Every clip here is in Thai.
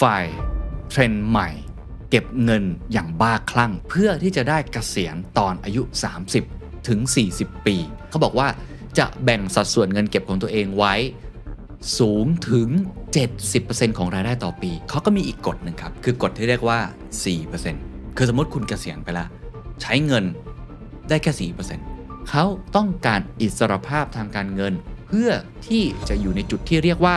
ฝ่ายเทรนด์ใหม่ เก็บเงินอย่างบ้าคลั่ง เพื่อที่จะได้เกษียณตอนอายุ 30 ถึง 40 ปี เขาบอกว่าจะแบ่งสัดส่วนเงินเก็บของตัวเองไว้ สูงถึง 70%ของรายได้ต่อปี เขาก็มีอีกกฎหนึ่งครับ คือกฎที่เรียกว่า 4%คือสมมติคุณเกษียณไปแล้ว ใช้เงินได้แค่ 4%เขาต้องการอิสรภาพทางการเงิน เพื่อที่จะอยู่ในจุดที่เรียกว่า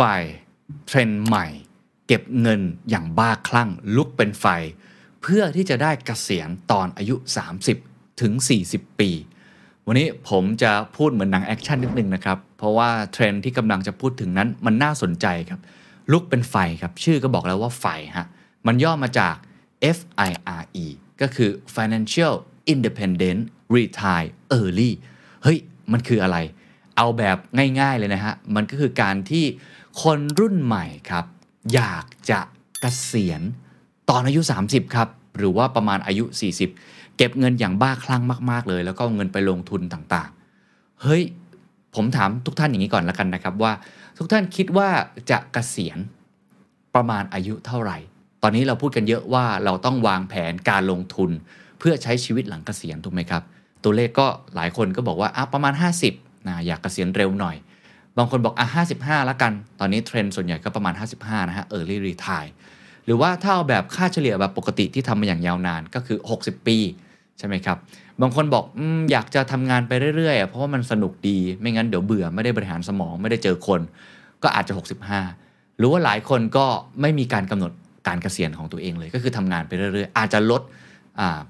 FIRE เทรนด์ใหม่ เก็บเงินอย่างบ้าคลั่ง ลุกเป็นไฟ เพื่อที่จะได้เกษียณตอนอายุ 30 ถึง 40 ปี วันนี้ผมจะพูดเหมือนหนังแอคชั่นนิดนึงนะครับ เพราะว่าเทรนด์ที่กำลังจะพูดถึงนั้นมันน่าสนใจครับ ลุกเป็นไฟครับ ชื่อก็บอกแล้วว่าไฟฮะมันย่อมาจาก FIRE ก็คือ Financial Independent Retire Early เฮ้ย มันคืออะไร เอาแบบง่ายๆเลยนะฮะ มันก็คือการที่ คนรุ่นใหม่ครับ อยากจะเกษียณตอนอายุ 30 ครับ หรือว่าประมาณอายุ 40 เก็บเงินอย่างบ้าคลั่งมากๆเลย แล้วก็เงินไปลงทุนต่างๆ เฮ้ย ผมถามทุกท่านอย่างนี้ก่อนล้วกันนะครับว่า ทุกท่านคิดว่าจะเกษียณประมาณอายุเท่าไหร่ ตอนนี้เราพูดกันเยอะว่าเราต้องวางแผนการลงทุน เพื่อใช้ชีวิตหลังเกษียณถูกไหมครับ ตัวเลขก็หลายคนก็บอกว่าอะประมาณ 50นะอยากเกษียณเร็วหน่อย บางคนบอกอะ55 แล้วกัน ตอนนี้เทรนด์ส่วนใหญ่ก็ประมาณ 55 นะฮะ early retire หรือว่าถ้าเอาแบบค่าเฉลี่ยแบบปกติที่ทำมาอย่างยาวนานก็คือ 60 ปีใช่ไหมครับ บางคนบอกออยากจะทำงานไปเรื่อยๆ เพราะว่ามันสนุกดี ไม่งั้นเดี๋ยวเบื่อไม่ได้บริหารสมองไม่ได้เจอคน ก็อาจจะ 65 หรือว่าหลายคนก็ไม่มีการกำหนดการเกษียณของตัวเองเลย ก็คือทำงานไปเรื่อยๆ อาจจะลด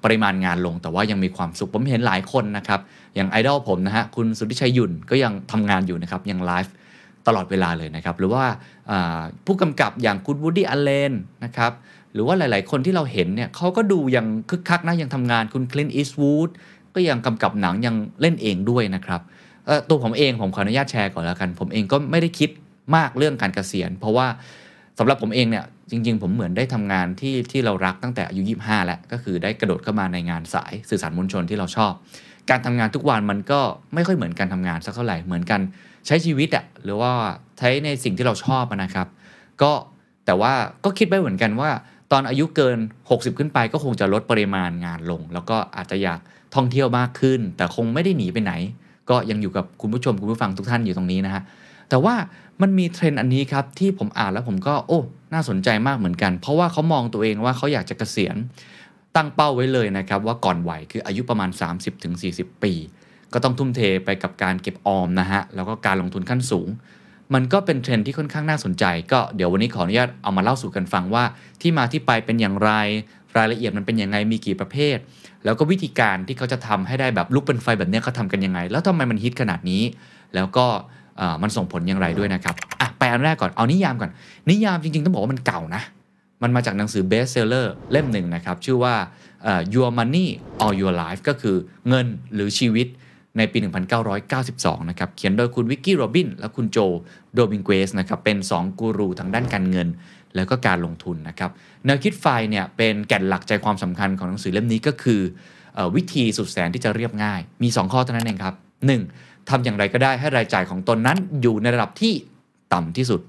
ปริมาณงานลง แต่ว่ายังมีความสุข ผมเห็นหลายคนนะครับ อย่างไอดอลผมนะฮะคุณสุทธิชัยหยุ่นก็ยังทำงานอยู่นะครับ ยังไลฟ์ตลอดเวลาเลยนะครับ หรือว่าผู้กำกับอย่างคุณวูดดี้อัลเลนนะครับหรือว่าหลาย ๆ คนที่เราเห็นเนี่ยเขาก็ดูยังคึกคักนะยังทำงานคุณคลินอีสวูดก็ยังกำกับหนังยังเล่นเองด้วยนะครับตัวผมเองผมขออนุญาตแชร์ก่อนแล้วกัน ผมเองก็ไม่ได้คิดมากเรื่องการเกษียณ เพราะว่า สำหรับผมเองเนี่ยจริง ๆ ผมเหมือนได้ทำงานที่ที่เรารักตั้งแต่อายุ25แล้วก็คือได้กระโดดเข้ามาในงานสายสื่อสารมวลชนที่เราชอบ การทำงานทุกวันมันก็ไม่ค่อยเหมือนการทำงานสักเท่าไหร่เหมือนกันใช้ชีวิตอะหรือว่าใช้ในสิ่งที่เราชอบนะครับ ก็แต่ว่าก็คิดไปเหมือนกันว่า ตอนอายุเกิน 60 ขึ้นไปก็คงจะลดปริมาณงานลง แล้วก็อาจจะอยากท่องเที่ยวมากขึ้น แต่คงไม่ได้หนีไปไหน ก็ยังอยู่กับคุณผู้ชมคุณผู้ฟังทุกท่านอยู่ตรงนี้นะฮะ แต่ว่ามันมีเทรนด์อันนี้ครับที่ผมอ่านแล้วผมก็โอ้น่าสนใจมากเหมือนกัน เพราะว่าเขามองตัวเองว่าเขาอยากจะเกษียณตั้งเป้าไว้เลยนะครับว่าก่อนวัยคืออายุประมาณ 30-40 ปี ก็ต้องทุ่มเทไปกับการเก็บออมนะฮะแล้วก็การลงทุนขั้นสูง มันก็เป็นเทรนด์ที่ค่อนข้างน่าสนใจ ก็เดี๋ยววันนี้ขออนุญาตเอามาเล่าสู่กันฟังว่า ที่มาที่ไปเป็นอย่างไร รายละเอียดมันเป็นยังไงมีกี่ประเภท แล้วก็วิธีการที่เขาจะทำให้ได้แบบลุกเป็นไฟแบบเนี้ยเขาทำกันยังไง แล้วทำไมมันฮิตขนาดนี้ แล้วก็ มันส่งผลอย่างไรด้วยนะครับอะไปอันแรกก่อนเอานิยามก่อน นิยามจริงๆ ต้องบอกว่ามันเก่านะ มันมาจากหนังสือ best seller เล่มหนึ่งนะครับ ชื่อว่า Your Money or Your Life ก็คือเงินหรือชีวิตในปี 1992 นะครับ เขียนโดยคุณวิกกี้โรบิน และคุณโจโดมิงเกสนะครับ เป็น 2 กูรูทางด้านการเงิน แล้วก็การลงทุนนะครับ แนวคิดไฟเนี่ยเป็นแก่นหลักใจความสำคัญของหนังสือเล่มนี้ก็คือเออวิธีสุดแสนที่จะเรียบง่าย มี 2 ข้อเท่านั้นเองครับ 1. ทำอย่างไรก็ได้ให้รายจ่ายของตนนั้นอยู่ในระดับที่ต่ำที่สุด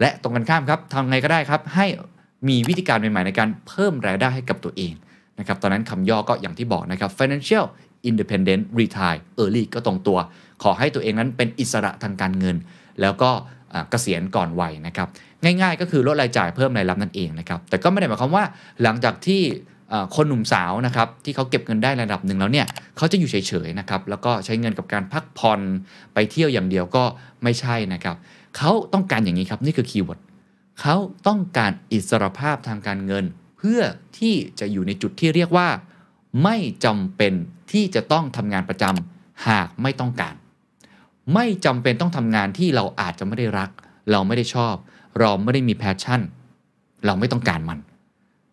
และตรงกันข้ามครับทำไงก็ได้ครับให้มีวิธีการใหม่ๆในการเพิ่มรายได้ให้กับตัวเองนะครับตอนนั้นคำย่อก็อย่างที่บอกนะครับ financial independent retire early ก็ตรงตัว ขอให้ตัวเองนั้นเป็นอิสระทางการเงิน แล้วก็เกษียณก่อนวัยนะครับ ง่ายๆ ก็คือลดรายจ่ายเพิ่มรายรับนั่นเองนะครับ แต่ก็ไม่ได้หมายความว่าหลังจากที่ คนหนุ่มสาวนะครับที่เขาเก็บเงินได้ระดับหนึ่งแล้วเนี่ยเขาจะอยู่เฉยๆนะครับแล้วก็ใช้เงินกับการพักผ่อนไปเที่ยวอย่างเดียวก็ไม่ใช่นะครับเขาต้องการอย่างนี้ครับนี่คือ keyword เขาต้องการอิสรภาพทางการเงิน เพื่อที่จะอยู่ในจุดที่เรียกว่า ไม่จำเป็นที่จะต้องทำงานประจำหากไม่ต้องการ ไม่จำเป็นต้องทำงานที่เราอาจจะไม่ได้รัก เราไม่ได้ชอบ เราไม่ได้มี passion เราไม่ต้องการมัน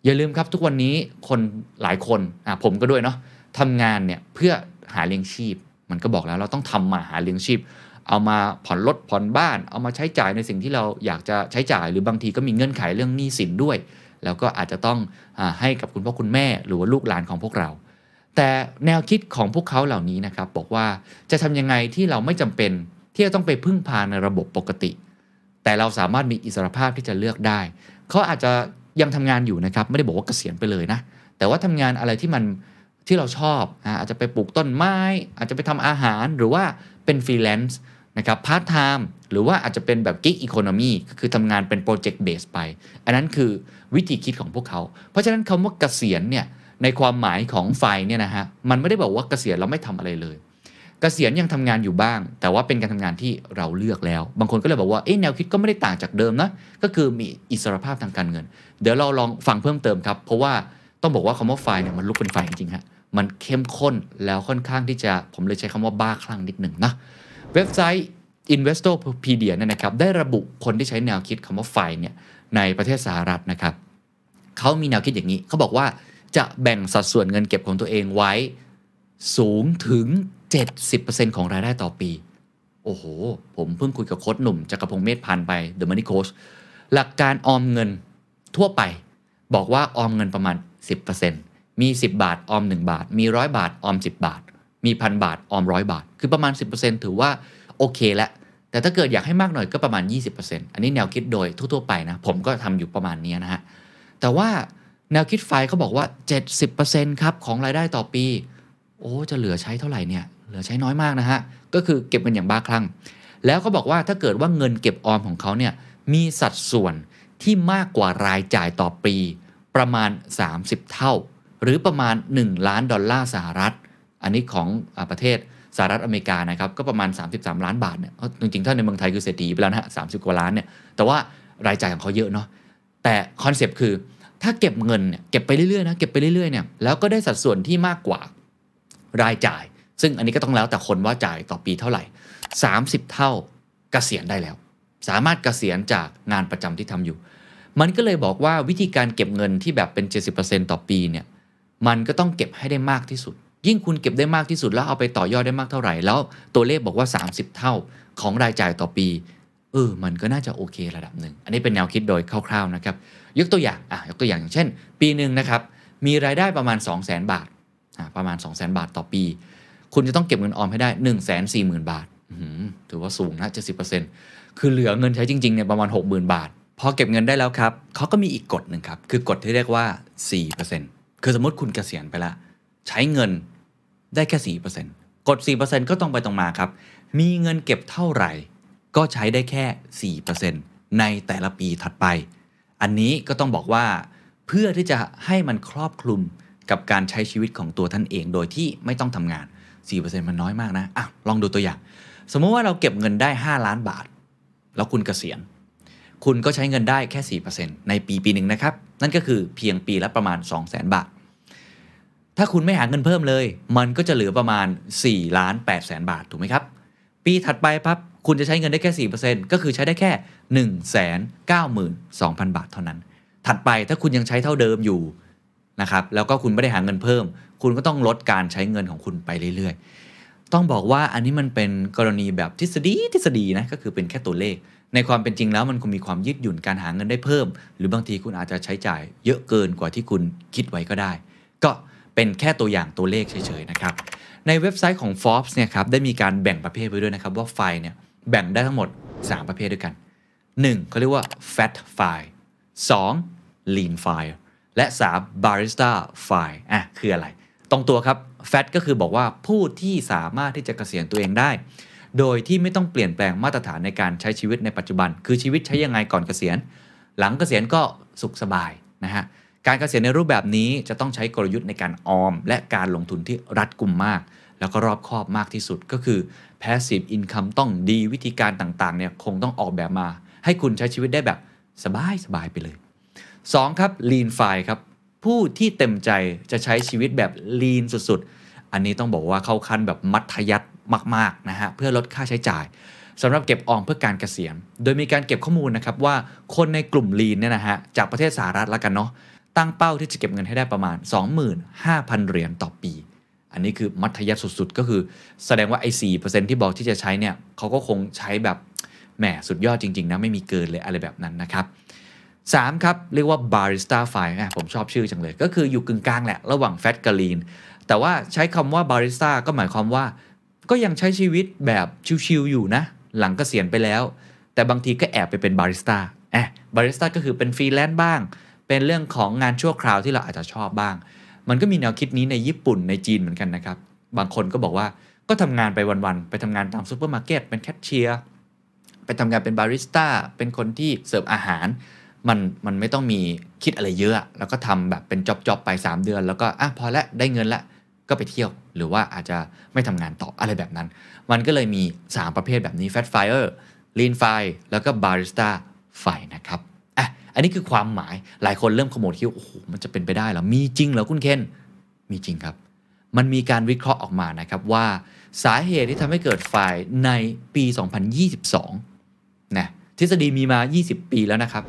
อย่าลืมครับทุกวันนี้คนหลายคนอะผมก็ด้วยเนาะทำงานเนี่ยเพื่อหาเลี้ยงชีพ มันก็บอกแล้วเราต้องทำมาหาเลี้ยงชีพ เอามาผ่อนรถผ่อนบ้าน เอามาใช้จ่ายในสิ่งที่เราอยากจะใช้จ่าย หรือบางทีก็มีเงื่อนไขเรื่องหนี้สินด้วย แล้วก็อาจจะต้องอให้กับคุณพ่อคุณแม่ หรือว่าลูกหลานของพวกเรา แต่แนวคิดของพวกเขาเหล่านี้นะครับบอกว่าจะทำยังไงที่เราไม่จำเป็นที่จะต้องไปพึ่งพาในระบบปกติ แต่เราสามารถมีอิสรภาพที่จะเลือกได้ เขาอาจจะ ยังทำงานอยู่นะครับ ไม่ได้บอกว่าเกษียณไปเลยนะ แต่ว่าทำงานอะไรที่มันที่เราชอบอาจจะไปปลูกต้นไม้ อาจจะไปทำอาหารหรือว่าเป็นฟรีแลนซ์นะครับพาร์ทไทม์หรือว่าอาจจะเป็นแบบ gig economy คือทำงานเป็น project base ไป อันนั้นคือวิธีคิดของพวกเขา เพราะฉะนั้นคำว่าเกษียณเนี่ยในความหมายของ FIRE เนี่ยนะฮะมันไม่ได้บอกว่าเกษียณเราไม่ทำอะไรเลย เกษียณยังทำงานอยู่บ้าง แต่ว่าเป็นการทำงานที่เราเลือกแล้ว บางคนก็เลยบอกว่าเอ๊ะแนวคิดก็ไม่ได้ต่างจากเดิมนะก็คือมีอิสรภาพทางการเงิน เดี๋ยวเราลองฟังเพิ่มเติมครับ เพราะว่าต้องบอกว่าคำว่าไฟเนี่ยมันลุกเป็นไฟจริงๆฮะมันเข้มข้นแล้วค่อนข้างที่จะผมเลยใช้คำว่าบ้าคลั่งนิดหนึ่งนะเว็บไซต์ Investopedia เนี่ยนะครับได้ระบุคนที่ใช้แนวคิดคำว่าไฟเนี่ยในประเทศสหรัฐนะครับเขามีแนวคิดอย่างนี้เขาบอกว่าจะแบ่งสัดส่วนเงินเก็บของตัวเองไว้สูงถึง 70%ของรายได้ต่อปี โอ้โห ผมเพิ่งคุยกับโค้ชหนุ่มจักรพงศ์เมธพันธ์ไป The Money Coach หลักการออมเงินทั่วไป บอกว่าออมเงินประมาณ 10%มี 10 บาทออม 1 บาท มี 100 บาทออม 10 บาท มีพันบาทออมร้อยบาท คือประมาณ 10%ถือว่าโอเคแล้วแต่ถ้าเกิดอยากให้มากหน่อยก็ประมาณ 20%อันนี้แนวคิดโดยทั่วๆไปนะ ผมก็ทำอยู่ประมาณนี้นะฮะ แต่ว่าแนวคิดไฟเขาบอกว่า 70%ครับของรายได้ต่อปี โอ้ จะเหลือใช้เท่าไหร่เนี่ย เหลือใช้น้อยมากนะฮะ ก็คือเก็บเงินอย่างบ้าคลั่ง แล้วเขาบอกว่าถ้าเกิดว่าเงินเก็บออมของเขาเนี่ยมีสัดส่วนที่มากกว่ารายจ่ายต่อปี ประมาณ 30 เท่า หรือประมาณ 1 ล้านดอลลาร์สหรัฐ อันนี้ของอประเทศสหรัฐอเมริกานะครับก็ประมาณ 33 ล้านบาทเนี่ยจริงๆถ้าในเมืองไทยคือเศรษฐีไปแล้วนะฮะสามสิบกว่าล้านเนี่ยแต่ว่ารายจ่ายของเขาเยอะเนาะแต่คอนเซปต์คือถ้าเก็บเงินเนี่ยเก็บไปเรื่อยๆนะเก็บไปเรื่อยๆเนี่ยแล้วก็ได้สัดส่วนที่มากกว่ารายจ่าย ซึ่งอันนี้ก็ต้องแล้วแต่คนว่าจ่ายต่อปีเท่าไหร่ 30 เท่ากเกษียณได้แล้ว สามารถเกษียณจากงานประจำที่ทำอยู่ มันก็เลยบอกว่าวิธีการเก็บเงินที่แบบเป็น 70%ต่อปีเนี่ยมันก็ต้องเก็บให้ได้มากที่สุด ยิ่งคุณเก็บได้มากที่สุดแล้วเอาไปต่อยอดได้มากเท่าไหร่ แล้วตัวเลขบอกว่า 30 เท่าของรายจ่ายต่อปีเออมันก็น่าจะโอเคระดับหนึ่ง อันนี้เป็นแนวคิดโดยคร่าวๆนะครับ ยกตัวอย่าง อะ ยกตัวอย่างอย่างเช่น ปีหนึ่งนะครับ มีรายได้ประมาณ 2 0 0 0 0 0 บาท อ่า ประมาณ 2 0 0 0 0 0 บาทต่อปี คุณจะต้องเก็บเงินออมให้ได้1 4 0 0 0 0บาทถือว่าสูงนะ70%คือเหลือเงินใช้จริงๆเนี่ยประมาณ60,000บาท พอเก็บเงินได้แล้วครับเขาก็มีอีกกฎหนึ่งครับ คือกฎที่เรียกว่า4%คือสมมติคุณเกษียณไปละ ใช้เงินได้แค่4%กฎ4%ก็ต้องไปตรงมาครับ มีเงินเก็บเท่าไหร่ ก็ใช้ได้แค่4%ในแต่ละปีถัดไป อันนี้ก็ต้องบอกว่าเพื่อที่จะให้มันครอบคลุมกับการใช้ชีวิตของตัวท่านเองโดยที่ไม่ต้องทำงาน 4%มันน้อยมากนะอะลองดูตัวอย่าง สมมติว่าเราเก็บเงินได้ 5 ล้านบาท แล้วคุณเกษียณ คุณก็ใช้เงินได้แค่ 4%ในปีปีหนึ่งนะครับ นั่นก็คือเพียงปีละประมาณ 2 0 0 0 0 0 บาท ถ้าคุณไม่หาเงินเพิ่มเลย มันก็จะเหลือประมาณ4ล้าน8แสนบาทถูกไหมครับ ปีถัดไปปั๊บคุณจะใช้เงินได้แค่ 4%ก็คือใช้ได้แค่ 1 9 2 0 0 0 บาทเท่านั้น ถัดไปถ้าคุณยังใช้เท่าเดิมอยู่นะครับแล้วก็คุณไม่ได้หาเงินเพิ่ม คุณก็ต้องลดการใช้เงินของคุณไปเรื่อยๆ ต้องบอกว่าอันนี้มันเป็นกรณีแบบทฤษฎีทฤษฎีนะก็คือเป็นแค่ตัวเลข ในความเป็นจริงแล้วมันคงมีความยืดหยุ่นการหาเงินได้เพิ่ม หรือบางทีคุณอาจจะใช้จ่ายเยอะเกินกว่าที่คุณคิดไว้ก็ได้ ก็เป็นแค่ตัวอย่างตัวเลขเฉยๆนะครับในเว็บไซต์ของ Forbes เนี่ยครับได้มีการแบ่งประเภทไว้ด้วยนะครับว่าไฟเนี่ยแบ่งได้ทั้งหมด 3 ประเภทด้วยกัน 1. เขาเรียกว่า fat file 2. lean file และ 3. barista file อะคืออะไร ตรงตัวครับ fat ก็คือบอกว่าผู้ที่สามารถที่จะเกษียณตัวเองได้ โดยที่ไม่ต้องเปลี่ยนแปลงมาตรฐานในการใช้ชีวิตในปัจจุบัน คือชีวิตใช้ยังไงก่อนเกษียณ หลังเกษียณก็สุขสบายนะฮะการเกษียณในรูปแบบนี้จะต้องใช้กลยุทธ์ในการออม และการลงทุนที่รัดกุมมาก แล้วก็รอบคอบมากที่สุดก็คือ passive income ต้องดีวิธีการต่างๆเนี่ยคงต้องออกแบบมา ให้คุณใช้ชีวิตได้แบบสบายสบายไปเลย 2. ครับ lean file ครับ ผู้ที่เต็มใจจะใช้ชีวิตแบบ lean สุดๆ อันนี้ต้องบอกว่าเข้าขั้นแบบมัธยัติมากๆนะฮะเพื่อลดค่าใช้จ่ายสำหรับเก็บออมเพื่อการเกษียณ โดยมีการเก็บข้อมูลนะครับว่าคนในกลุ่มลีนเนี่ยนะฮะจากประเทศสหรัฐแล้วกันเนาะตั้งเป้าที่จะเก็บเงินให้ได้ประมาณ 25,000 เหรียญต่อปี อันนี้คือมัธยัสถ์สุดๆ ก็คือ แสดงว่าไอ้สี่ที่บอกที่จะใช้เนี่ยเขาก็คงใช้แบบแหมสุดยอดจริงๆนะไม่มีเกินเลยอะไรแบบนั้นนะครับ 3ครับ เรียกว่าบาริสต้าไฟผมชอบชื่อจังเลย ก็คืออยู่กึ่งกลางแหละ ระหว่างแฟตกับลีนแต่ว่าใช้คำว่าบาริสต้าก็หมายความว่า ก็ยังใช้ชีวิตแบบชิวๆอยู่นะ หลังเกษียณไปแล้ว แต่บางทีก็แอบไปเป็นบาริสต้าแอบบาริสต้าก็คือเป็นฟรีแลนซ์บ้าง เป็นเรื่องของงานชั่วคราวที่เราอาจจะชอบบ้าง มันก็มีแนวคิดนี้ในญี่ปุ่นในจีนเหมือนกันนะครับ บางคนก็บอกว่าก็ทำงานไปวันๆ ไปทำงานตามซูเปอร์มาร์เก็ตเป็นแคชเชียร์ ไปทำงานเป็นบาริสต้า เป็นคนที่เสิร์ฟอาหาร มันมันไม่ต้องมีคิดอะไรเยอะ แล้วก็ทำแบบเป็น job ๆไป 3 เดือน แล้วก็อะพอละได้เงินละก็ไปเที่ยว หรือว่าอาจจะไม่ทำงานต่ออะไรแบบนั้น มันก็เลยมี 3 ประเภทแบบนี้ Fat Fire Lean Fire แล้วก็ Barista Fire นะครับอะอันนี้คือความหมายหลายคนเริ่มขโมยคิดโอ้โหมันจะเป็นไปได้หรอมีจริงเหรอคุณเคนมีจริงครับ มันมีการวิเคราะห์ออกมานะครับว่าสาเหตุที่ทำให้เกิดไฟในปี 2022นะ ทฤษฎีมีมา 20 ปีแล้วนะครับ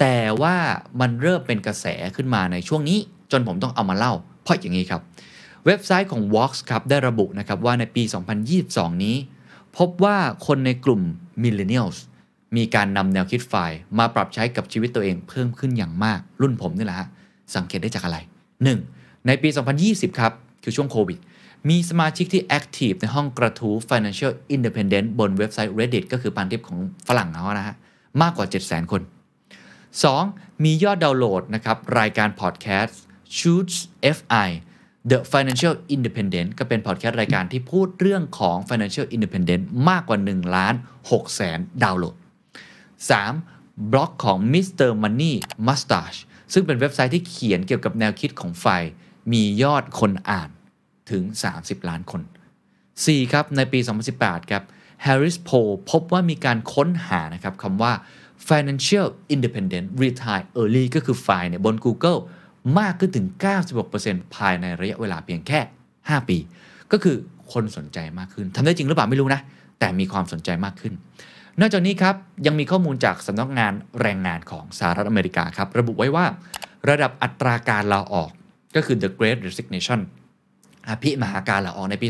แต่ว่ามันเริ่มเป็นกระแสขึ้นมาในช่วงนี้ จนผมต้องเอามาเล่า เพราะอย่างนี้ครับ เว็บไซต์ของ Vox ครับได้ระบุนะครับว่าในปี 2022 นี้ พบว่าคนในกลุ่ม Millennials มีการนำแนวคิดไฟล์มาปรับใช้กับชีวิตตัวเองเพิ่มขึ้นอย่างมากรุ่นผมนี่แหละฮะสังเกตได้จากอะไร 1. ในปี 2020 ครับ คือช่วงโควิด มีสมาชิกที่ Active ในห้องกระทู้ Financial Independent บนเว็บไซต์ Reddit ก็คือพันทิปของฝรั่งเขานะฮะ มากกว่า 700,000 คน 2. มียอดดาวน์โหลดนะครับ รายการพอดแคสต์ Shoots FI The Financial Independent ก็เป็นพอดแคสต์รายการที่พูดเรื่องของ Financial Independent มากกว่า1ล้าน6แสนดาวน์โหลด 3. บล็อกของ Mr. Money Mustache ซึ่งเป็นเว็บไซต์ที่เขียนเกี่ยวกับแนวคิดของ FIRE มียอดคนอ่าน ถึง 30 ล้านคน 4. ครับในปี 2018 ครับ Harris Poll พบว่ามีการค้นหานะครับคำว่า financial independent retire early ก็คือไฟเนี่ยบน Google มากขึ้นถึง 96%ภายในระยะเวลาเพียงแค่ 5 ปี ก็คือคนสนใจมากขึ้นทำได้จริงหรือเปล่าไม่รู้นะ แต่มีความสนใจมากขึ้น นอกจากนี้ครับ ยังมีข้อมูลจากสำนักงานแรงงานของสหรัฐอเมริกาครับ ระบุไว้ว่า ระดับอัตราการลาออกก็คือ the great resignation อภิมหาการลาออกในปี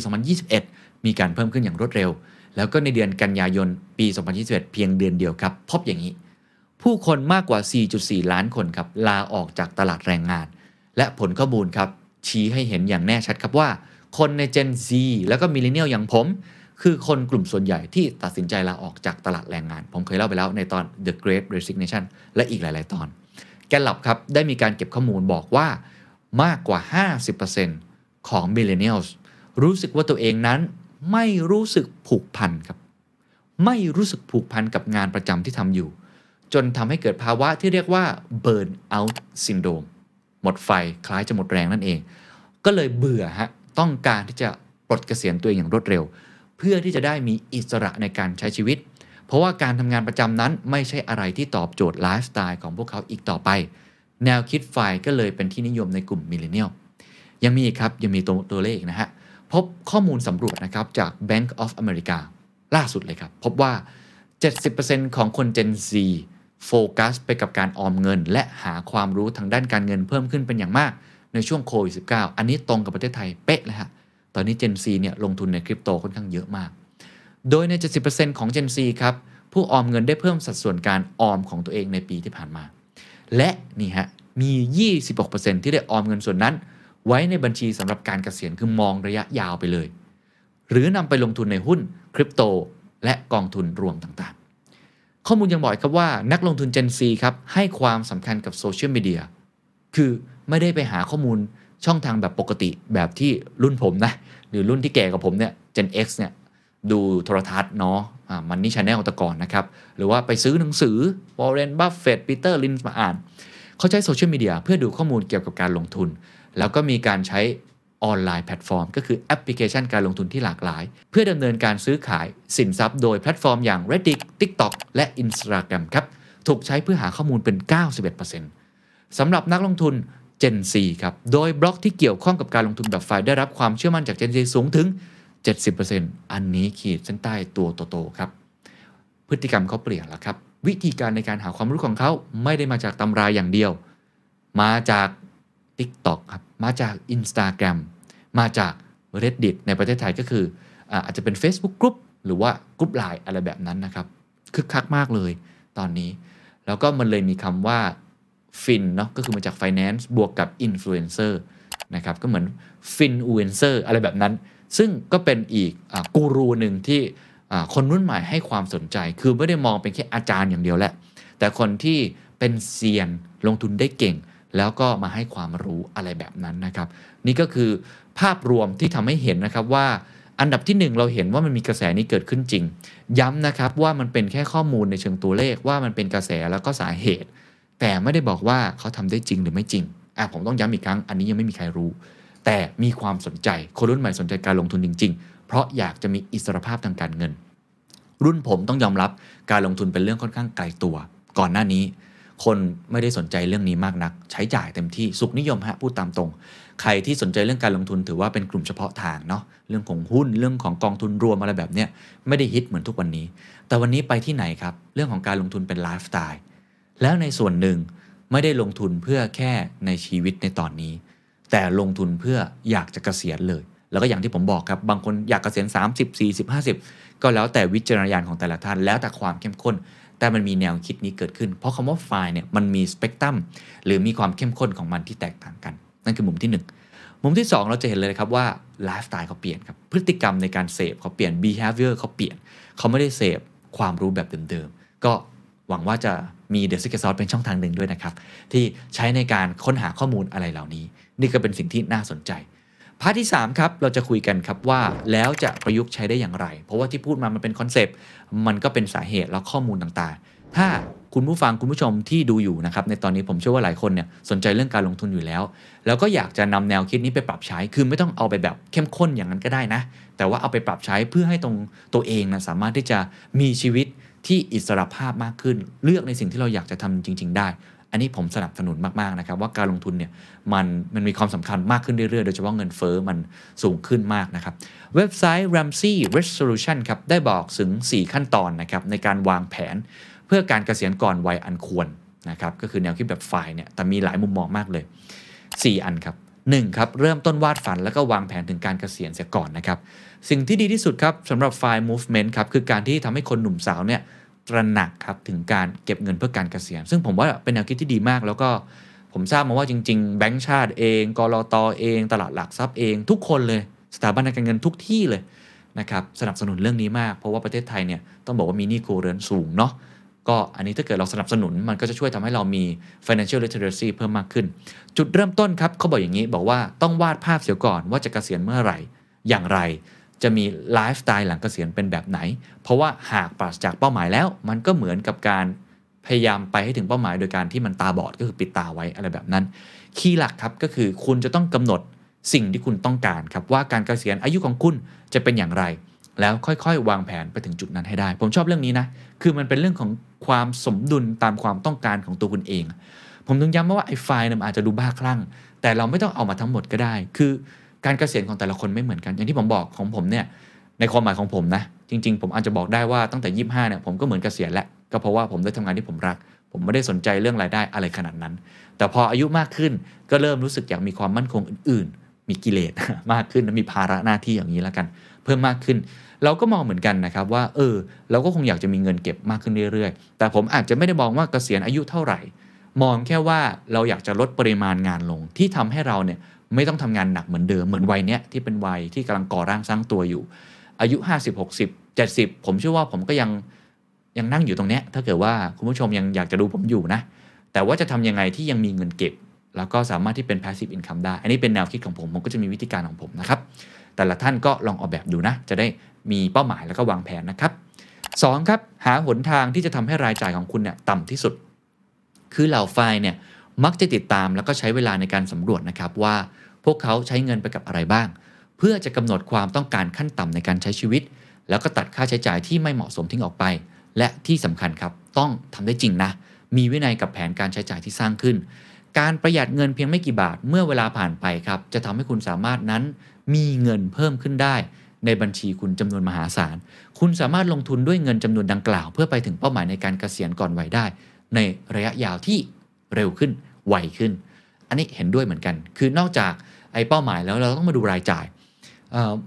2021 มีการเพิ่มขึ้นอย่างรวดเร็ว แล้วก็ในเดือนกันยายนปี 2021 เพียงเดือนเดียวครับ พบอย่างนี้ ผู้คนมากกว่า 4.4 ล้านคนครับลาออกจากตลาดแรงงาน และผลข้อมูลครับชี้ให้เห็นอย่างแน่ชัดครับว่า คนใน Gen Z แล้วก็มิเลเนียลอย่างผม คือคนกลุ่มส่วนใหญ่ที่ตัดสินใจลาออกจากตลาดแรงงาน ผมเคยเล่าไปแล้วในตอน The Great Resignation และอีกหลาย ๆ ตอน แกลลับครับได้มีการเก็บข้อมูลบอกว่ามากกว่า 50% ของ Millennials รู้สึกว่าตัวเองนั้นไม่รู้สึกผูกพันครับ ไม่รู้สึกผูกพันกับงานประจำที่ทำอยู่ จนทำให้เกิดภาวะที่เรียกว่า burn out syndrome หมดไฟคล้ายจะหมดแรงนั่นเอง ก็เลยเบื่อฮะต้องการที่จะปลดเกษียณตัวเองอย่างรวดเร็ว เพื่อที่จะได้มีอิสระในการใช้ชีวิต เพราะว่าการทำงานประจำนั้นไม่ใช่อะไรที่ตอบโจทย์ไลฟ์สไตล์ของพวกเขาอีกต่อไป แนวคิด FIRE ก็เลยเป็นที่นิยมในกลุ่ม millennial ยังมีครับ ยังมีตัวตัวเลขนะฮะ พบข้อมูลสำรวจนะครับจาก Bank of America ล่าสุดเลยครับ พบว่า 70%ของคน Gen Z โฟกัสไปกับการออมเงิน และหาความรู้ทางด้านการเงินเพิ่มขึ้นเป็นอย่างมากในช่วงโควิด -19 อันนี้ตรงกับประเทศไทยเป๊ะเลยฮะ ตอนนี้ Gen Z เนี่ยลงทุนในคริปโตค่อนข้างเยอะมาก โดยใน 70%ของ Gen Z ครับผู้ออมเงินได้เพิ่มสัดส่วนการออมของตัวเองในปีที่ผ่านมา และนี่ฮะมี 26%ที่ได้ออมเงินส่วนนั้น ไว้ในบัญชีสำหรับการเกษียณคือมองระยะยาวไปเลย หรือนำไปลงทุนในหุ้นคริปโต และกองทุนรวมต่างๆ ข้อมูลยังบอกครับว่านักลงทุน Gen Z ครับให้ความสำคัญกับโซเชียลมีเดียคือไม่ได้ไปหาข้อมูลช่องทางแบบปกติแบบที่รุ่นผมนะ หรือรุ่นที่แก่กว่าผมเนี่ย Gen X เนี่ยดูโทรทัศน์เนาะ Money Channel ตะก่อนนะครับ หรือว่าไปซื้อหนังสือ Warren Buffett Peter Lynch มาอ่าน เขาใช้โซเชียลมีเดียเพื่อดูข้อมูลเกี่ยวกับการลงทุน แล้วก็มีการใช้ออนไลน์แพลตฟอร์ม ก็คือแอปพลิเคชันการลงทุนที่หลากหลาย เพื่อดำเนินการซื้อขายสินทรัพย์โดยแพลตฟอร์มอย่าง Reddit TikTok และ Instagram ครับ ถูกใช้เพื่อหาข้อมูลเป็น 91%สำหรับนักลงทุน Gen Z ครับ โดยบล็อกที่เกี่ยวข้องกับการลงทุนแบบฝ่ายได้รับความเชื่อมั่นจาก Gen Z สูงถึง 70%อันนี้ขีดเส้นใต้ตัวโตๆครับ พฤติกรรมเขาเปลี่ยนแล้วครับ วิธีการในการหาความรู้ของเขาไม่ได้มาจากตำราอย่างเดียว มาจาก TikTok ครับมาจาก Instagram มาจาก Reddit ในประเทศไทยก็คืออาจจะเป็น Facebook กรุ๊ปหรือว่ากรุ๊ปไลน์อะไรแบบนั้นนะครับคึกคักมากเลยตอนนี้ แล้วก็มันเลยมีคำว่าฟินเนาะก็คือมาจาก Finance บวกกับ Influencer นะครับก็เหมือน Finfluencer อะไรแบบนั้น ซึ่งก็เป็นอีกอกูรูหนึ่งที่คนรุ่นใหม่ให้ความสนใจ คือไม่ได้มองเป็นแค่อาจารย์อย่างเดียวแหละ แต่คนที่เป็นเซียนลงทุนได้เก่ง แล้วก็มาให้ความรู้อะไรแบบนั้นนะครับ นี่ก็คือภาพรวมที่ทำให้เห็นนะครับว่าอันดับที่หนึ่งเราเห็นว่ามันมีกระแสนี้เกิดขึ้นจริง ย้ำนะครับว่ามันเป็นแค่ข้อมูลในเชิงตัวเลขว่ามันเป็นกระแสแล้วก็สาเหตุ แต่ไม่ได้บอกว่าเขาทำได้จริงหรือไม่จริงอะผมต้องย้ำอีกครั้งอันนี้ยังไม่มีใครรู้ แต่มีความสนใจคนรุ่นใหม่สนใจการลงทุนจริง ๆ เพราะอยากจะมีอิสรภาพทางการเงิน รุ่นผมต้องยอมรับการลงทุนเป็นเรื่องค่อนข้างไกลตัว ก่อนหน้านี้ คนไม่ได้สนใจเรื่องนี้มากนัก ใช้จ่ายเต็มที่สุขนิยมฮะพูดตามตรง ใครที่สนใจเรื่องการลงทุนถือว่าเป็นกลุ่มเฉพาะทางเนาะเรื่องของหุ้นเรื่องของกองทุนรวมอะไรแบบเนี้ยไม่ได้ฮิตเหมือนทุกวันนี้ แต่วันนี้ไปที่ไหนครับ เรื่องของการลงทุนเป็นไลฟ์สไตล์แล้วในส่วนหนึ่งไม่ได้ลงทุนเพื่อแค่ในชีวิตในตอนนี้ แต่ลงทุนเพื่ออยากจะเกษียณเลย แล้วก็อย่างที่ผมบอกครับบางคนอยากเกษียณ30 40 50 ก็แล้วแต่วิจารณญาณของแต่ละท่านแล้วแต่ความเข้มข้น แต่มันมีแนวคิดนี้เกิดขึ้น เพราะคำว่า FIRE เนี่ยมันมีสเปกตรัมหรือมีความเข้มข้นของมันที่แตกต่างกัน นั่นคือมุมที่ 1 มุมที่ 2 เราจะเห็นเลยครับว่าไลฟ์สไตล์เขาเปลี่ยนครับพฤติกรรมในการเสพเขาเปลี่ยน behavior เขาเปลี่ยนเขาไม่ได้เสพความรู้แบบเดิมๆก็หวังว่าจะมี The Secret Sauce เป็นช่องทางหนึ่งด้วยนะครับ ที่ใช้ในการค้นหาข้อมูลอะไรเหล่านี้ นี่ก็เป็นสิ่งที่น่าสนใจ part ที่ 3 ครับ เราจะคุยกันครับว่าแล้วจะประยุกต์ใช้ได้อย่างไร เพราะว่าที่พูดมามันเป็นคอนเซปต์มันก็เป็นสาเหตุแล้วข้อมูลต่างๆ ถ้าคุณผู้ฟังคุณผู้ชมที่ดูอยู่นะครับในตอนนี้ผมเชื่อว่าหลายคนเนี่ยสนใจเรื่องการลงทุนอยู่แล้ว แล้วก็อยากจะนำแนวคิดนี้ไปปรับใช้ คือไม่ต้องเอาไปแบบเข้มข้นอย่างนั้นก็ได้นะ แต่ว่าเอาไปปรับใช้เพื่อให้ตรงตัวเองนะสามารถที่จะมีชีวิตที่อิสระภาพมากขึ้น เลือกในสิ่งที่เราอยากจะทำจริง ๆ ได้ อันนี้ผมสนับสนุนมากๆนะครับว่าการลงทุนเนี่ยมันมันมีความสำคัญมากขึ้นเรื่อยๆ โดยเฉพาะเงินเฟอ้อมันสูงขึ้นมากนะครับ เว็บไซต์ Ramsey Resolution ครับได้บอกถึง 4 ขั้นตอนนะครับในการวางแผนเพื่อการเกษียณก่อนวัยอันควรนะครับก็คือแนวคิดแบบฝ่ายเนี่ยแต่มีหลายมุมมองมากเลย 4 อันครับ1ครับเริ่มต้นวาดฝันแล้วก็วางแผนถึงการเกษียณเสียก่อนนะครับสิ่งที่ดีที่สุดครับสำหรับไฟล์ movement ครับคือการที่ทำให้คนหนุ่มสาวเนี่ย ตระหนักครับถึงการเก็บเงินเพื่อการเกษียณ ซึ่งผมว่าเป็นแนวคิดที่ดีมาก แล้วก็ผมทราบมาว่าจริง ๆ แบงก์ชาติเองกรอตเอง ตลาดหลักทรัพย์เอง ทุกคนเลย สถาบันการเงินทุกที่เลยนะครับสนับสนุนเรื่องนี้มาก เพราะว่าประเทศไทยเนี่ยต้องบอกว่ามีหนี้ครัวเรือนสูงเนาะก็อันนี้ถ้าเกิดเราสนับสนุนมันก็จะช่วยทำให้เรามี financial literacy เพิ่มมากขึ้น จุดเริ่มต้นครับเขาบอกอย่างนี้บอกว่าต้องวาดภาพเสียก่อนว่าจะเกษียณเมื่อไหร่ อย่างไร จะมีไลฟ์สไตล์หลังเกษียณเป็นแบบไหน เพราะว่าหากปราศจากเป้าหมายแล้ว มันก็เหมือนกับการพยายามไปให้ถึงเป้าหมายโดยการที่มันตาบอดก็คือปิดตาไว้อะไรแบบนั้น คีย์หลักครับก็คือคุณจะต้องกำหนดสิ่งที่คุณต้องการครับว่าการเกษียณอายุของคุณจะเป็นอย่างไร แล้วค่อยๆ วางแผนไปถึงจุดนั้นให้ได้ ผมชอบเรื่องนี้นะคือมันเป็นเรื่องของความสมดุลตามความต้องการของตัวคุณเอง ผมถึงย้ำว่าไอ้ไฟล์นี่ยมันอาจจะดูบ้าคลั่ง แต่เราไม่ต้องเอามาทั้งหมดก็ได้ คือ การเกษียณของแต่ละคนไม่เหมือนกัน อย่างที่ผมบอกของผมเนี่ยในความหมายของผมนะ จริง ๆ ผมอาจจะบอกได้ว่าตั้งแต่25เนี่ยผมก็เหมือนเกษียณแล้วก็เพราะว่าผมได้ทำงานที่ผมรัก ผมไม่ได้สนใจเรื่องรายได้อะไรขนาดนั้น แต่พออายุมากขึ้นก็เริ่มรู้สึกอยากมีความมั่นคงอื่น ๆ มีกิเลสมากขึ้นและมีภาระหน้าที่อย่างนี้แล้วกัน เพิ่มมากขึ้น เราก็มองเหมือนกันนะครับว่า เออ เราก็คงอยากจะมีเงินเก็บมากขึ้นเรื่อยๆ แต่ผมอาจจะไม่ได้มองว่าเกษียณอายุเท่าไหร่ มองแค่ว่าเราอยากจะลดปริมาณงานลงที่ทำให้เราเนี่ย ไม่ต้องทำงานหนักเหมือนเดิมเหมือนวัยเนี้ยที่เป็นวัยที่กำลังก่อร่างสร้างตัวอยู่ อายุ 50 60 70 ผมเชื่อว่าผมก็ยังยังนั่งอยู่ตรงเนี้ยถ้าเกิดว่าคุณผู้ชมยังอยากจะดูผมอยู่นะ แต่ว่าจะทำยังไงที่ยังมีเงินเก็บ แล้วก็สามารถที่เป็น passive income ได้ อันนี้เป็นแนวคิดของผมผมก็จะมีวิธีการของผมนะครับแต่ละท่านก็ลองออกแบบดูนะ จะได้มีเป้าหมายแล้วก็วางแผนนะครับ 2. ครับ หาหนทางที่จะทำให้รายจ่ายของคุณเนี่ยต่ำที่สุด คือเหล่าไฟล์เนี่ย มักจะติดตามแล้วก็ใช้เวลาในการสำรวจนะครับว่าพวกเขาใช้เงินไปกับอะไรบ้าง เพื่อจะกำหนดความต้องการขั้นต่ำในการใช้ชีวิต แล้วก็ตัดค่าใช้จ่ายที่ไม่เหมาะสมทิ้งออกไป และที่สำคัญครับต้องทำได้จริงนะ มีวินัยกับแผนการใช้จ่ายที่สร้างขึ้น การประหยัดเงินเพียงไม่กี่บาทเมื่อเวลาผ่านไปครับจะทำให้คุณสามารถนั้นมีเงินเพิ่มขึ้นได้ ในบัญชีคุณจำนวนมหาศาล คุณสามารถลงทุนด้วยเงินจำนวนดังกล่าว เพื่อไปถึงเป้าหมายในการเกษียณก่อนวัยได้ ในระยะยาวที่ เร็วขึ้นไวขึ้น อันนี้เห็นด้วยเหมือนกัน คือนอกจากไอ้เป้าหมายแล้วเราต้องมาดูรายจ่าย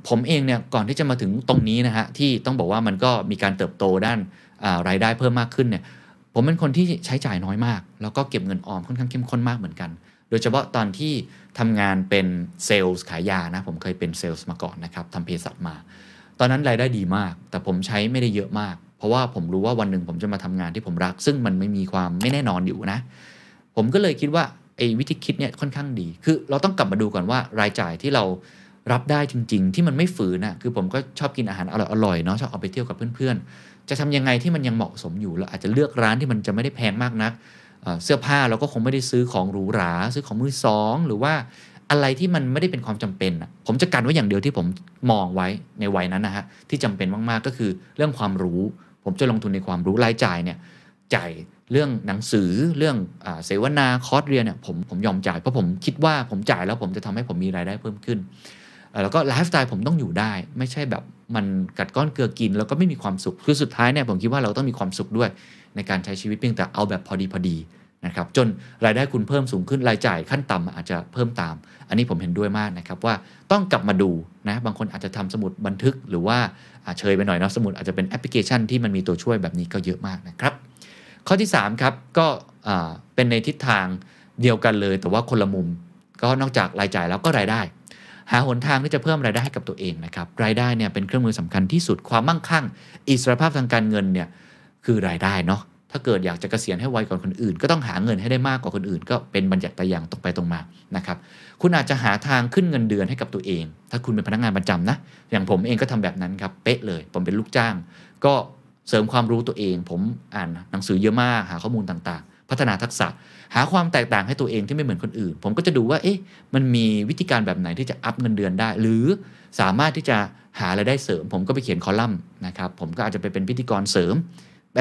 ผมเองเนี่ยก่อนที่จะมาถึงตรงนี้นะฮะที่ต้องบอกว่ามันก็มีการเติบโตด้านรายได้เพิ่มมากขึ้นเนี่ยผมเป็นคนที่ใช้จ่ายน้อยมาก แล้วก็เก็บเงินออมค่อนข้างเข้มข้นมากเหมือนกัน โดยเฉพาะตอนที่ทำงานเป็นเซลล์ขายยานะผมเคยเป็นเซลล์มาก่อนนะครับทำเภสัชมา ตอนนั้นรายได้ดีมาก แต่ผมใช้ไม่ได้เยอะมาก เพราะว่าผมรู้ว่าวันหนึ่งผมจะมาทำงานที่ผมรัก ซึ่งมันไม่มีความไม่แน่นอนอยู่นะ ผมก็เลยคิดว่าไอ้วิธีคิดเนี่ยค่อนข้างดี คือเราต้องกลับมาดูก่อนว่ารายจ่ายที่เรารับได้จริง ๆ ที่มันไม่ฝืนนะคือผมก็ชอบกินอาหารอร่อยๆเนาะชอบเอาไปเที่ยวกับเพื่อนๆ จะทำยังไงที่มันยังเหมาะสมอยู่เราอาจจะเลือกร้านที่มันจะไม่ได้แพงมากนัก เสื้อผ้าเราก็คงไม่ได้ซื้อของหรูหรา ซื้อของมือสองหรือว่าอะไรที่มันไม่ได้เป็นความจำเป็นอะผมจะกันไว้อย่างเดียวที่ผมมองไว้ในวัยนั้นนะฮะที่จำเป็นมากๆก็คือเรื่องความรู้ ผมจะลงทุนในความรู้รายจ่ายเนี่ยจ่าย เรื่องหนังสือเรื่องอเสวนาคอร์สเรียนเนี่ยผมผมยอมจ่ายเพราะผมคิดว่าผมจ่ายแล้วผมจะทำให้ผมมีรายได้เพิ่มขึ้น แล้วก็ไลฟ์สไตล์ผมต้องอยู่ได้ ไม่ใช่แบบมันกัดก้อนเกลือกิน แล้วก็ไม่มีความสุขคือสุดท้ายเนี่ยผมคิดว่าเราต้องมีความสุขด้วย ในการใช้ชีวิตเพียงแต่เอาแบบพอดีพอดีนะครับจนรายได้คุณเพิ่มสูงขึ้นรายจ่ายขั้นต่ำอาจจะเพิ่มตาม อันนี้ผมเห็นด้วยมากนะครับว่าต้องกลับมาดูนะบางคนอาจจะทำสมุดบันทึกหรือว่าอ่าเชยไปหน่อยเนาะสมุดอาจจะเป็นแอปพลิเคชันที่มันมีตัวช่วยแบบนี้ก็เยอะมากนะครับ ข้อที่3ครับก็เป็นในทิศทางเดียวกันเลย แต่ว่าคนละมุม ก็นอกจากรายจ่ายแล้วก็รายได้ หาหนทางที่จะเพิ่มรายได้ให้กับตัวเองนะครับรายได้เนี่ยเป็นเครื่องมือสำคัญที่สุดความมั่งคั่ง อิสรภาพทางการเงินเนี่ยคือรายได้เนาะถ้าเกิดอยากจะเกษียณให้ไวก่อนคนอื่น ก็ต้องหาเงินให้ได้มากกว่าคนอื่น ก็เป็นบัญญัติไปอย่างตรงไปตรงมานะครับคุณอาจจะหาทางขึ้นเงินเดือนให้กับตัวเอง ถ้าคุณเป็นพนักงานประจำนะอย่างผมเองก็ทำแบบนั้นครับเป๊ะเลย ผมเป็นลูกจ้าง ก็ เสริมความรู้ตัวเอง ผมอ่านหนังสือเยอะมากหาข้อมูลต่างๆ พัฒนาทักษะ หาความแตกต่างให้ตัวเองที่ไม่เหมือนคนอื่น ผมก็จะดูว่าเอ๊ะมันมีวิธีการแบบไหนที่จะอัพเงินเดือนได้ หรือสามารถที่จะหารายได้เสริม ผมก็ไปเขียนคอลัมน์นะครับผมก็อาจจะไปเป็นพิธีกรเสริม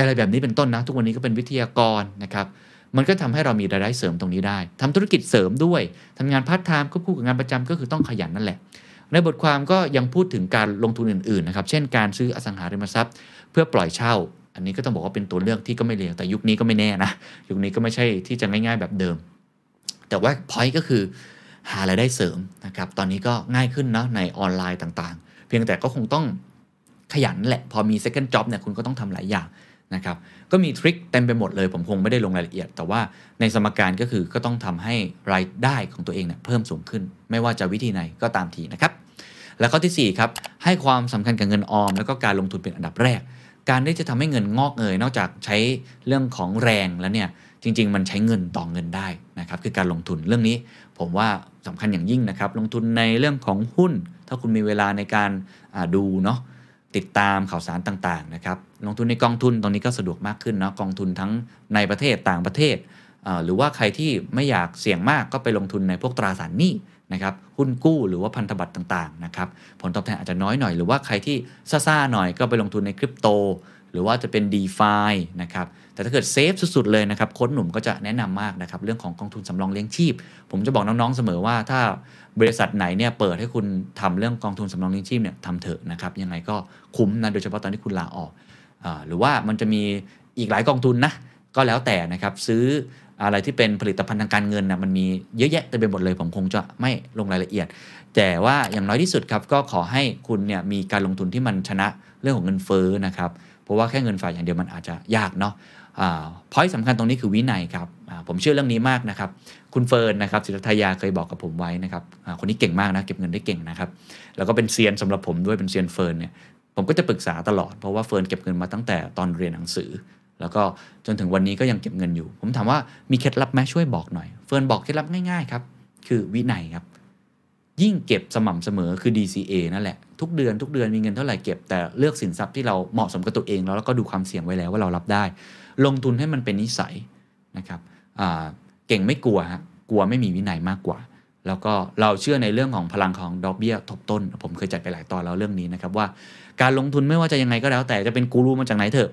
อะไรแบบนี้เป็นต้นนะ ทุกวันนี้ก็เป็นวิทยากรนะครับมันก็ทำให้เรามีรายได้เสริมตรงนี้ได้ทำธุรกิจเสริมด้วยทำงานพาร์ทไทม์ก็คู่กับงานประจำก็คือต้องขยันนั่นแหละ ในบทความก็ยังพูดถึงการลงทุนอื่นๆนะครับเช่นการซื้ออสังหาริมทรัพย์ เพื่อปล่อยเช่า อันนี้ก็ต้องบอกว่าเป็นตัวเลือกที่ก็ไม่เลวแต่ยุคนี้ก็ไม่แน่นะยุคนี้ก็ไม่ใช่ที่จะง่าย ๆ แบบเดิม แต่ว่า point ก็คือหารายได้เสริมนะครับตอนนี้ก็ง่ายขึ้นเนาะในออนไลน์ต่างๆ เพียงแต่ก็คงต้องขยันแหละ พอมี second job เนี่ยคุณก็ต้องทำหลายอย่างนะครับก็มีทริคเต็มไปหมดเลย ผมคงไม่ได้ลงรายละเอียด แต่ว่าในสมการก็คือก็ต้องทำให้รายได้ของตัวเองเนี่ยเพิ่มสูงขึ้น ไม่ว่าจะวิธีไหนก็ตามทีนะครับ แล้วข้อที่ 4 ครับ ให้ความสำคัญกับเงินออม แล้วก็การลงทุนเป็นอันดับแรก การที่จะทำให้เงินงอกเงยนอกจากใช้เรื่องของแรงแล้วเนี่ยจริง ๆ มันใช้เงินต่อเงินได้นะครับคือการลงทุนเรื่องนี้ ผมว่าสำคัญอย่างยิ่งนะครับลงทุนในเรื่องของหุ้น ถ้าคุณมีเวลาในการดูเนาะติดตามข่าวสารต่างๆนะครับลงทุนในกองทุนตรงนี้ก็สะดวกมากขึ้นเนาะกองทุนทั้งในประเทศต่างประเทศ หรือว่าใครที่ไม่อยากเสี่ยงมากก็ไปลงทุนในพวกตราสารหนี้ นะครับหุ้นกู้หรือว่าพันธบัตรต่างๆนะครับผลตอบแทนอาจจะน้อยหน่อยหรือว่าใครที่ซ่าๆหน่อยก็ไปลงทุนในคริปโต หรือว่าจะเป็น d e f i นะครับแต่ถ้าเกิดเซฟสุดๆเลยนะครับโค้ชหนุ่มก็จะแนะนำมากนะครับเรื่องของกองทุนสำรองเลี้ยงชีพ ผมจะบอกน้องๆเสมอว่าถ้าบริษัทไหนเนี่ยเปิดให้คุณทำเรื่องกองทุนสำรองเลี้ยงชีพเนี่ยทำเถอะนะครับยังไงก็คุ้มนะโดยเฉพาะตอนที่คุณลาออกอหรือว่ามันจะมีอีกหลายกองทุนนะก็แล้วแต่นะครับซื้อ อะไรที่เป็นผลิตภัณฑ์ทางการเงินนะมันมีเยอะแยะเต็มไปหมดเลย ผมคงจะไม่ลงรายละเอียด แต่ว่าอย่างน้อยที่สุดครับก็ขอให้คุณเนี่ยมีการลงทุนที่มันชนะเรื่องของเงินเฟ้อนะครับเพราะว่าแค่เงินฝากอย่างเดียวมันอาจจะยากเนาะพอยต์สำคัญตรงนี้คือวินัยครับผมเชื่อเรื่องนี้มากนะครับ คุณเฟิร์นนะครับศิรัถยาเคยบอกกับผมไว้นะครับคนนี้เก่งมากนะเก็บเงินได้เก่งนะครับ แล้วก็เป็นเซียนสำหรับผมด้วยเป็นเซียนเฟิร์นเนี่ยผมก็จะปรึกษาตลอดเพราะว่าเฟิร์นเก็บเงินมาตั้งแต่ตอนเรียนหนังสือ แล้วก็จนถึงวันนี้ก็ยังเก็บเงินอยู่ ผมถามว่ามีเคล็ดลับไหมช่วยบอกหน่อย เฟิร์นบอกเคล็ดลับง่ายๆครับ คือวินัยครับ ยิ่งเก็บสม่ำเสมอคือ DCA นั่นแหละ ทุกเดือนทุกเดือนมีเงินเท่าไหร่เก็บ แต่เลือกสินทรัพย์ที่เราเหมาะสมกับตัวเองแล้วแล้วก็ดูความเสี่ยงไว้แล้วว่าเรารับได้ ลงทุนให้มันเป็นนิสัยนะครับเก่งไม่กลัวฮะกลัวไม่มีวินัยมากกว่า แล้วก็เราเชื่อในเรื่องของพลังของดอกเบี้ยทบต้น ผมเคยจัดไปหลายตอนแล้วเรื่องนี้นะครับว่า การลงทุนไม่ว่าจะยังไงก็แล้วแต่จะเป็นกูรูมาจากไหนเถอะ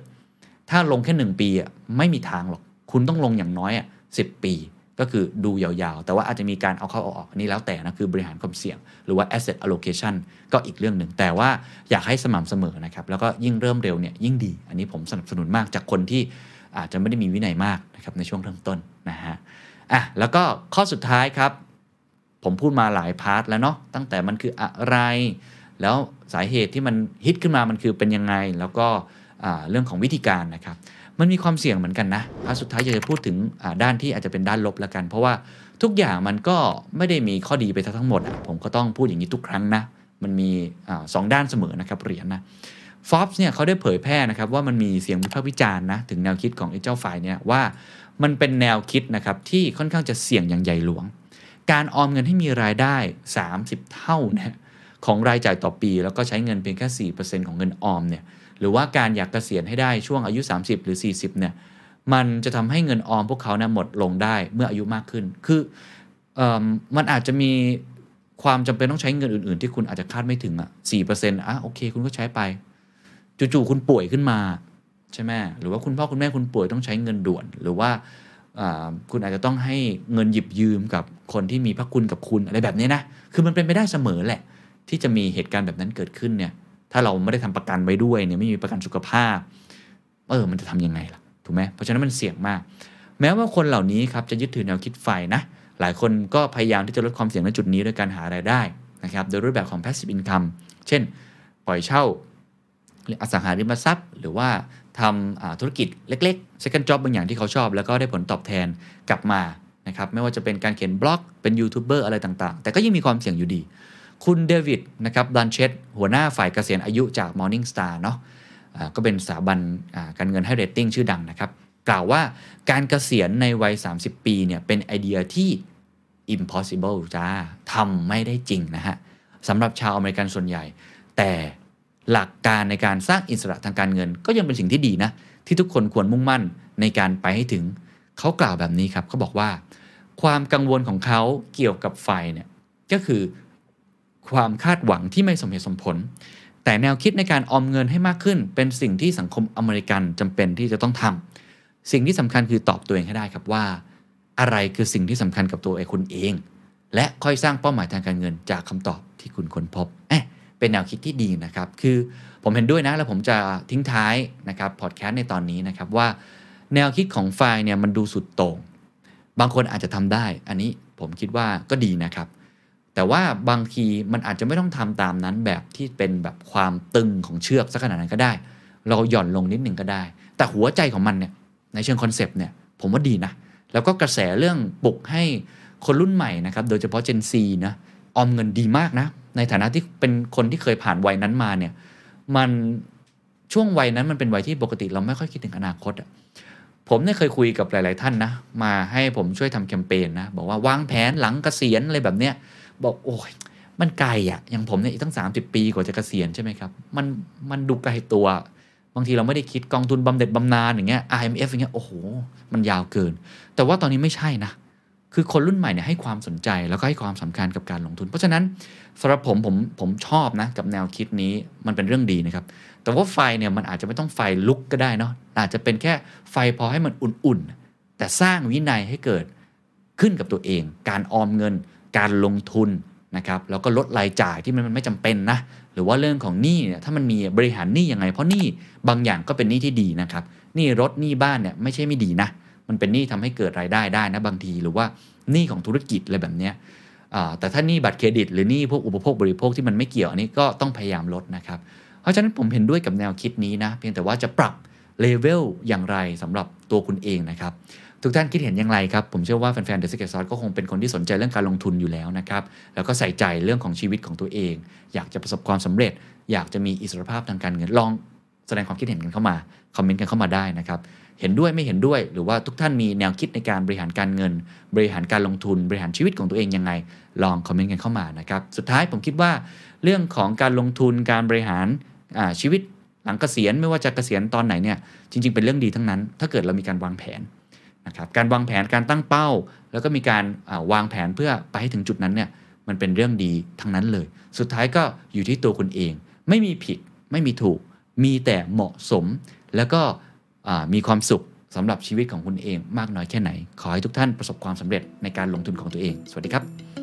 ถ้าลงแค่หนึ่งปีอะไม่มีทางหรอก คุณต้องลงอย่างน้อยอะสิปี ก็คือดูยาวๆ แต่ว่าอาจจะมีการเอาเข้าเอาออกอันนี้แล้วแต่นะ คือบริหารความเสี่ยง หรือว่า asset allocation ก็อีกเรื่องหนึ่ง แต่ว่าอยากให้สม่ำเสมอนะครับ แล้วก็ยิ่งเริ่มเร็วเนี่ยยิ่งดี อันนี้ผมสนับสนุนมากจากคนที่อาจจะไม่ได้มีวินัยมากนะครับในช่วงเริ่มต้นนะฮะอะแล้วก็ข้อสุดท้ายครับ ผมพูดมาหลายพาร์ทแล้วเนาะตั้งแต่มันคืออะไร แล้วสาเหตุที่มันฮิตขึ้นมามันคือเป็นยังไงแล้วก็ เรื่องของวิธีการนะครับ มันมีความเสี่ยงเหมือนกันนะพาสุดท้ายจะพูดถึงด้านที่อาจจะเป็นด้านลบแล้วกัน เพราะว่าทุกอย่างมันก็ไม่ได้มีข้อดีไปทั้งหมดอะผมก็ต้องพูดอย่างนี้ทุกครั้งนะ มันมีอสองด้านเสมอนะครับเหรียญนะ Forbes เนี่ยเขาได้เผยแพร่นะครับว่ามันมีเสียงวิพากษ์วิจารณ์นะถึงแนวคิดของไอ้เจ้าฝ่ายเนี่ยว่ามันเป็นแนวคิดนะครับที่ค่อนข้างจะเสี่ยงอย่างใหญ่หลวง การออมเงินให้มีรายได้ 30 เท่าเนี่ยของรายจ่ายต่อปี แล้วก็ใช้เงินเพียงแค่ 4%ของเงินออมเนี่ย หรือว่าการอยากเกษียณให้ได้ช่วงอายุ 30 หรือ 40เนี่ยมันจะทำให้เงินออมพวกเขาเนี่ยหมดลงได้เมื่ออายุมากขึ้น คืออมันอาจจะมีความจำเป็นต้องใช้เงินอื่น ๆ ที่คุณอาจจะคาดไม่ถึงอะ4%อะโอเค คุณก็ใช้ไป จู่ๆคุณป่วยขึ้นมาใช่ไหมหรือว่าคุณพ่อคุณแม่คุณป่วยต้องใช้เงินด่วน หรือว่าคุณอาจจะต้องให้เงินหยิบยืมกับคนที่มีพระคุณกับคุณอะไรแบบนี้นะ คือมันเป็นไปได้เสมอแหละ ที่จะมีเหตุการณ์แบบนั้นเกิดขึ้นเนี่ย ถ้าเราไม่ได้ทำประกันไว้ด้วยเนี่ยไม่มีประกันสุขภาพ เออ มันจะทำยังไงล่ะ ถูกไหมเพราะฉะนั้นมันเสี่ยงมาก แม้ว่าคนเหล่านี้ครับจะยึดถือแนวคิดไฟนะ หลายคนก็พยายามที่จะลดความเสี่ยงในจุดนี้ด้วยการหารายได้นะครับ โดยรูปแบบของ passive income เช่น ปล่อยเช่าอสังหาริมทรัพย์ หรือว่าทำธุรกิจเล็กๆ second job บางอย่างที่เขาชอบ แล้วก็ได้ผลตอบแทนกลับมานะครับ ไม่ว่าจะเป็นการเขียนบล็อก เป็นยูทูบเบอร์อะไรต่างๆ แต่ก็ยังมีความเสี่ยงอยู่ดี คุณเดวิดนะครับบลันเชตหัวหน้าฝ่ายเกษียณอายุจาก Morningstar เนาะก็เป็นสถาบันการเงินให้เรตติ้งชื่อดังนะครับ กล่าวว่าการเกษียณในวัย 30 ปีเนี่ยเป็นไอเดียที่ impossible จ้าทำไม่ได้จริงนะฮะสำหรับชาวอเมริกันส่วนใหญ่ แต่หลักการในการสร้างอิสระทางการเงิน ก็ยังเป็นสิ่งที่ดีนะ ที่ทุกคนควรมุ่งมั่นในการไปให้ถึง เขากล่าวแบบนี้ครับเขาบอกว่า ความกังวลของเขาเกี่ยวกับไฟเนี่ยก็คือ ความคาดหวังที่ไม่สมเหตุสมผล แต่แนวคิดในการออมเงินให้มากขึ้น เป็นสิ่งที่สังคมอเมริกันจำเป็นที่จะต้องทำสิ่งที่สำคัญคือตอบตัวเองให้ได้ครับว่า อะไรคือสิ่งที่สำคัญกับตัวเองคุณเอง และค่อยสร้างเป้าหมายทางการเงินจากคำตอบที่คุณค้นพบเอ๊ะเป็นแนวคิดที่ดีนะครับ คือผมเห็นด้วยนะ แล้วผมจะทิ้งท้ายนะครับพอดแคสต์ในตอนนี้นะครับว่า แนวคิดของไฟเนี่ยมันดูสุดโต่ง บางคนอาจจะทำได้ อันนี้ผมคิดว่าก็ดีนะครับ แต่ว่าบางทีมันอาจจะไม่ต้องทำตามนั้นแบบที่เป็นแบบความตึงของเชือกสักขนาดนั้นก็ได้ เราหย่อนลงนิดหนึ่งก็ได้ แต่หัวใจของมันเนี่ยในเชิงคอนเซปต์เนี่ยผมว่าดีนะ แล้วก็กระแสเรื่องปลุกให้คนรุ่นใหม่นะครับโดยเฉพาะ Gen Z นะออมเงินดีมากนะ ในฐานะที่เป็นคนที่เคยผ่านวัยนั้นมาเนี่ยมันช่วงวัยนั้นมันเป็นวัยที่ปกติเราไม่ค่อยคิดถึงอนาคตอะผมเนี่ยเคยคุยกับหลาย ๆ ท่านนะ มาให้ผมช่วยทำแคมเปญนะ บอกว่าวางแผนหลังเกษียณอะไรแบบเนี้ย บอกโอ้ยมันไกลอะอย่างผมเนี่ยอีกตั้ง 30 ปีกว่าจะเกษียณใช่ไหมครับ มันมันดูไกลตัว บางทีเราไม่ได้คิดกองทุนบำเหน็จบำนาญอย่างเงี้ย IMF อย่างเงี้ยโอ้โห มันยาวเกิน แต่ว่าตอนนี้ไม่ใช่นะ คือคนรุ่นใหม่เนี่ยให้ความสนใจแล้วก็ให้ความสำคัญกับการลงทุน เพราะฉะนั้นสำหรับผมผมผมชอบนะกับแนวคิดนี้มันเป็นเรื่องดีนะครับ แต่ว่าไฟเนี่ยมันอาจจะไม่ต้องไฟลุกก็ได้เนาะอาจจะเป็นแค่ไฟพอให้มันอุ่นๆแต่สร้างวินัยให้เกิดขึ้นกับตัวเอง การออมเงิน การลงทุนนะครับแล้วก็ลดรายจ่ายที่มันไม่จำเป็นนะหรือว่าเรื่องของหนี้เนี่ยถ้ามันมีบริหารหนี้ยังไง เพราะหนี้บางอย่างก็เป็นหนี้ที่ดีนะครับหนี้รถหนี้บ้านเนี่ยไม่ใช่ไม่ดีนะ มันเป็นหนี้ทำให้เกิดรายได้ได้นะบางทีหรือว่าหนี้ของธุรกิจอะไรแบบเนี้ยแต่ถ้าหนี้บัตรเครดิต หรือหนี้พวกอุปโภคบริโภคที่มันไม่เกี่ยวอันนี้ก็ต้องพยายามลดนะครับเพราะฉะนั้นผมเห็นด้วยกับแนวคิดนี้นะเพียงแต่ว่าจะปรับเลเวลอย่างไรสำหรับตัวคุณเองนะครับ ทุกท่านคิดเห็นอย่างไรครับ ผมเชื่อว่าแฟนๆ The Secret Sauce ก็คงเป็นคนที่สนใจเรื่องการลงทุนอยู่แล้วนะครับ แล้วก็ใส่ใจเรื่องของชีวิตของตัวเอง อยากจะประสบความสำเร็จ อยากจะมีอิสรภาพทางการเงินลองแสดงความคิดเห็นกันเข้ามาคอมเมนต์กันเข้ามาได้นะครับ เห็นด้วยไม่เห็นด้วยหรือว่าทุกท่านมีแนวคิดในการบริหารการเงิน บริหารการลงทุน บริหารชีวิตของตัวเองยังไง ลองคอมเมนต์กันเข้ามานะครับสุดท้ายผมคิดว่า เรื่องของการลงทุนการบริหารชีวิตหลังเกษียณไม่ว่าจะเกษียณตอนไหนเนี่ยจริง ๆ เป็นเรื่องดีทั้งนั้น ถ้าเกิดเรามีการวางแผน นะครับการวางแผนการตั้งเป้า แล้วก็มีการาวางแผนเพื่อไปให้ถึงจุดนั้นเนี่ยมันเป็นเรื่องดีทั้งนั้นเลย สุดท้ายก็อยู่ที่ตัวคุณเอง ไม่มีผิดไม่มีถูก มีแต่เหมาะสม แล้วก็มีความสุขสำหรับชีวิตของคุณเองมากน้อยแค่ไหน ขอให้ทุกท่านประสบความสำเร็จในการลงทุนของตัวเอง สวัสดีครับ